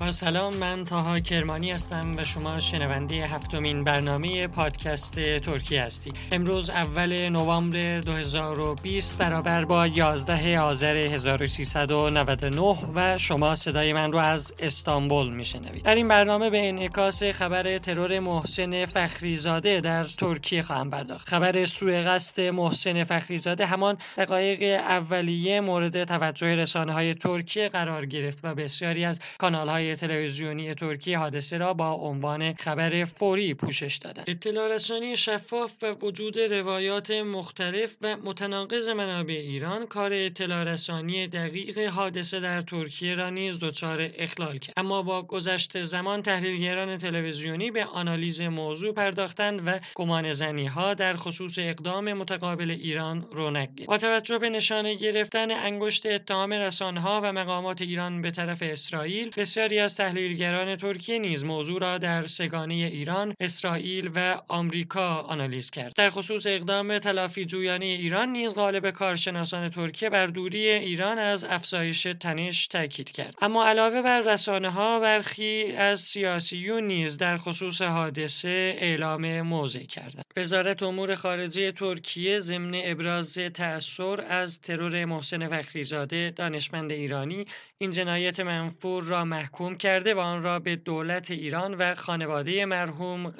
با سلام من تاها کرمانی هستم و شما شنونده هفتمین برنامه پادکست ترکیه هستید. امروز اول نوامبر 2020 برابر با 11 آذر 1399 و شما صدای من رو از استانبول میشنوید. در این برنامه به انعکاس خبر ترور محسن فخریزاده در ترکیه خواهم پرداخت. خبر سوء قصد محسن فخریزاده همان دقایق اولیه مورد توجه رسانه های ترکیه قرار گرفت و بسیاری از کانال های تلویزیونی ترکیه حادثه را با عنوان خبر فوری پوشش دادند. اطلاع رسانی شفاف و وجود روایات مختلف و متناقض منابع ایران کار اطلاع رسانی دقیق حادثه در ترکیه را نیز دچار اخلال کرد. اما با گذشت زمان تحلیلگران تلویزیونی به آنالیز موضوع پرداختند و گمان زنی ها در خصوص اقدام متقابل ایران رونق گرفت. با توجه به نشانه گرفتن انگشت اتهام رسانه ها و مقامات ایران به طرف اسرائیل بسیاری از تحلیلگران ترکیه نیز موضوع را در سگانه ایران، اسرائیل و آمریکا آنالیز کرد. در خصوص اقدام تلافی جویانه ایران نیز غالب کارشناسان ترکیه بر دوری ایران از افزایش تنش تاکید کرد. اما علاوه بر رسانه ها برخی از سیاسیون نیز در خصوص حادثه اعلام موضع کردند. وزارت امور خارجه ترکیه ضمن ابراز تأثیر از ترور محسن فخریزاده دانشمند ایرانی این جنایت منفور را محکوم کرده و آن را به دولت ایران و خانواده مرحوم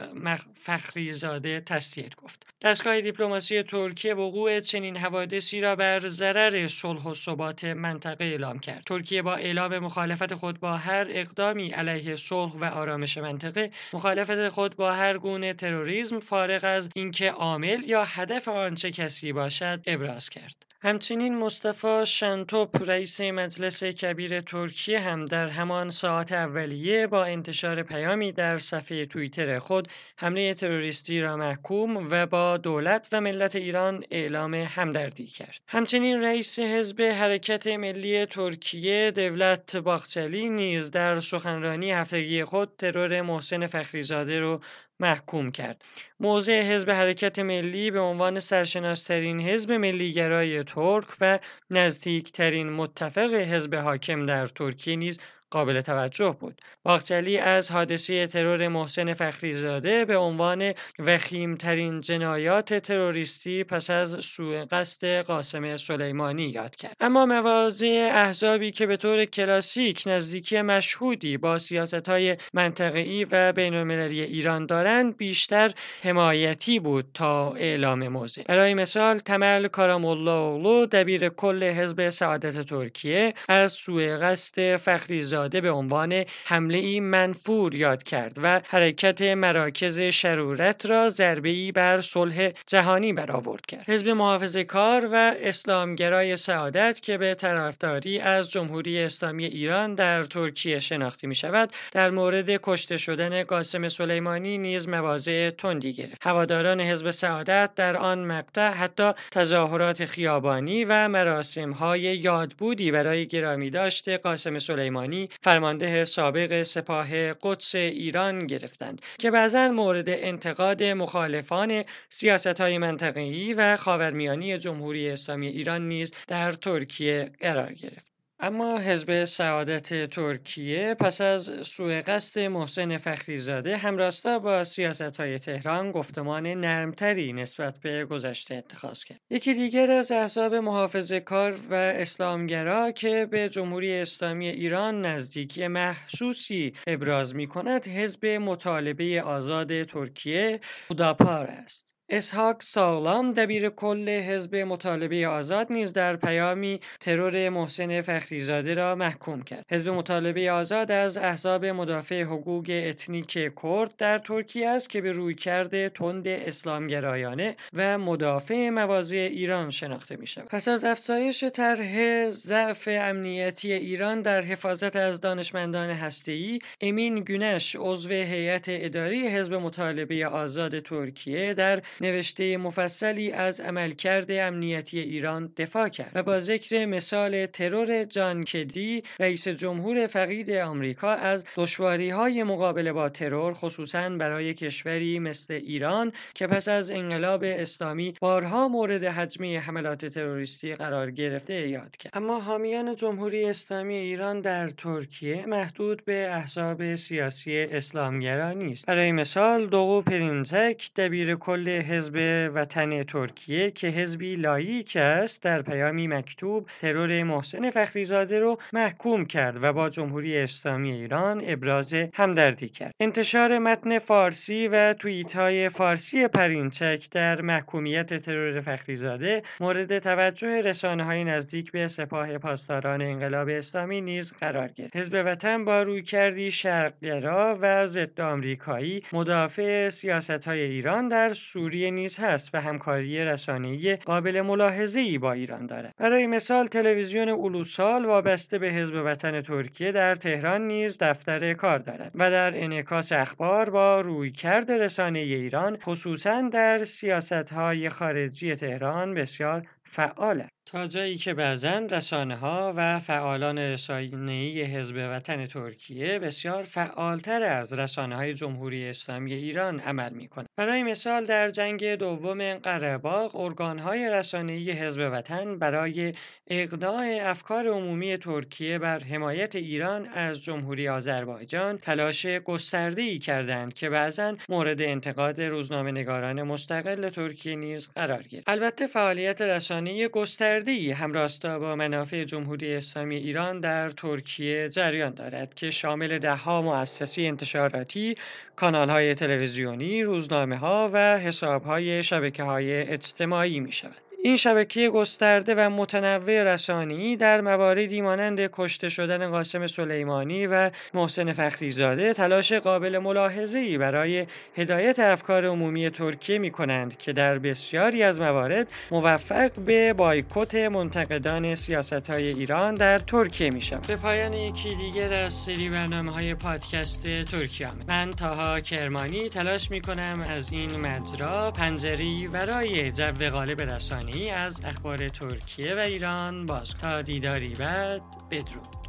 فخریزاده تسلیت گفت. دستگاه دیپلماسی ترکیه وقوع چنین حوادثی را بر ضرر صلح و ثبات منطقه اعلام کرد. ترکیه با اعلام مخالفت خود با هر اقدامی علیه صلح و آرامش منطقه، مخالفت خود با هر گونه تروریسم فارغ از اینکه عامل یا هدف آن چه کسی باشد ابراز کرد. همچنین مصطفی شنتوپ رئیس مجلس کبیر ترکیه هم در همان ساعت اولیه با انتشار پیامی در صفحه توییتر خود حمله تروریستی را محکوم و با دولت و ملت ایران اعلام همدردی کرد. همچنین رئیس حزب حرکت ملی ترکیه دولت باخچلی نیز در سخنرانی هفتگی خود ترور محسن فخریزاده را محکوم کرد. موضع حزب حرکت ملی به عنوان سرشناسترین حزب ملیگرای ترک و نزدیکترین متفق حزب حاکم در ترکیه نیز قابل توجه بود. باغچلی از حادثه ترور محسن فخریزاده به عنوان وخیمترین جنایات تروریستی پس از سوء قصد قاسم سلیمانی یاد کرد. اما مواضع احزابی که به طور کلاسیک نزدیکی مشهودی با سیاست های منطقه‌ای و بین ایران دارند بیشتر حمایتی بود تا اعلام موضع. برای مثال تمل کارامولاوغلو دبیر کل حزب سعادت ترکیه از سوء قصد فخریزاده به عنوان حمله ای منفور یاد کرد و حرکت مراکز شرورت را ضربه ای بر صلح جهانی برآورد کرد. حزب محافظ کار و اسلامگرای سعادت که به طرفداری از جمهوری اسلامی ایران در ترکیه شناخته می شود در مورد کشته شدن قاسم سلیمانی نیز مواضع تندی گرفت. هواداران حزب سعادت در آن مقطع حتی تظاهرات خیابانی و مراسم های یادبودی برای گرامی داشته قاسم سلیمانی فرمانده سابق سپاه قدس ایران گرفتند که بعضا مورد انتقاد مخالفان سیاست های منطقه‌ای و خاورمیانی جمهوری اسلامی ایران نیز در ترکیه قرار گرفت. اما حزب سعادت ترکیه پس از سوء قصد محسن فخریزاده همراستا با سیاست های تهران گفتمان نرمتری نسبت به گذشته اتخاذ کرد. یکی دیگر از احزاب محافظه کار و اسلامگرا که به جمهوری اسلامی ایران نزدیکی محسوسی ابراز می کند حزب مطالبه آزاد ترکیه هوداپار است. اسحاق سالام دبیر کل حزب مطالبه آزاد نیز در پیامی ترور محسن فخریزاده را محکوم کرد. حزب مطالبه آزاد از احزاب مدافع حقوق اتنیک کرد در ترکیه است که به روی کرده تند اسلامگرایانه و مدافع مواضع ایران شناخته می شود پس از افزایش طرح ضعف امنیتی ایران در حفاظت از دانشمندان هسته‌ای امین گونش عضو هیئت اداری حزب مطالبه آزاد ترکیه در نوشته مفصلی از عملکرد امنیتی ایران دفاع کرد و با ذکر مثال ترور جان کدی رئیس جمهور فقید آمریکا از دشواری های مقابله با ترور خصوصا برای کشوری مثل ایران که پس از انقلاب اسلامی بارها مورد حجمه حملات تروریستی قرار گرفته یاد کرد. اما حامیان جمهوری اسلامی ایران در ترکیه محدود به احزاب سیاسی اسلامگرا نیست. برای مثال دوغو پرینزک دبیر کل حزب وطن ترکیه که حزبی لاییک است در پیامی مکتوب ترور محسن فخریزاده رو محکوم کرد و با جمهوری اسلامی ایران ابراز همدردی کرد. انتشار متن فارسی و توییت های فارسی پرینچک در محکومیت ترور فخریزاده مورد توجه رسانه های نزدیک به سپاه پاسداران انقلاب اسلامی نیز قرار گرفت. حزب وطن با روی کردی شرقگرا و ضد آمریکایی مدافع سیاست های ایران در سوریه نیز هست و همکاری رسانه‌ای قابل ملاحظه ای با ایران دارد. برای مثال تلویزیون اولوسال وابسته به حزب وطن ترکیه در تهران نیز دفتر کار دارد و در انعکاس اخبار با رویکرد رسانه ایران خصوصا در سیاست های خارجی تهران بسیار فعال تا جایی که بعضا رسانه ها و فعالان رسانه‌ای حزب وطن ترکیه بسیار فعالتر از رسانه های جمهوری اسلامی ایران عمل می کنند. برای مثال در جنگ دوم قرهباغ ارگان های رسانه‌ای حزب وطن برای اقناع افکار عمومی ترکیه بر حمایت ایران از جمهوری آذربایجان تلاش گسترده ای کردند که بعضا مورد انتقاد روزنامه نگاران مستقل ترکیه نیز قرار گرفت. البته فعالیت رسانه‌ای گسترده گسترده همراستا با منافع جمهوری اسلامی ایران در ترکیه جریان دارد که شامل دهها مؤسسه انتشاراتی، کانال های تلویزیونی، روزنامه ها و حساب های شبکه های اجتماعی می شود. این شبکه گسترده و متنوع رسانی در مواردی مانند کشته شدن قاسم سلیمانی و محسن فخریزاده تلاش قابل ملاحظه‌ای برای هدایت افکار عمومی ترکیه می کنند که در بسیاری از موارد موفق به بایکوت منتقدان سیاست های ایران در ترکیه می شود. به پایان یکی دیگر از سری برنامه های پادکست ترکیه من تاها کرمانی تلاش می کنم از این مجرا پنجری ورای جو غالب رسانی از اخبار ترکیه و ایران باز تا دیداری بعد بدرود.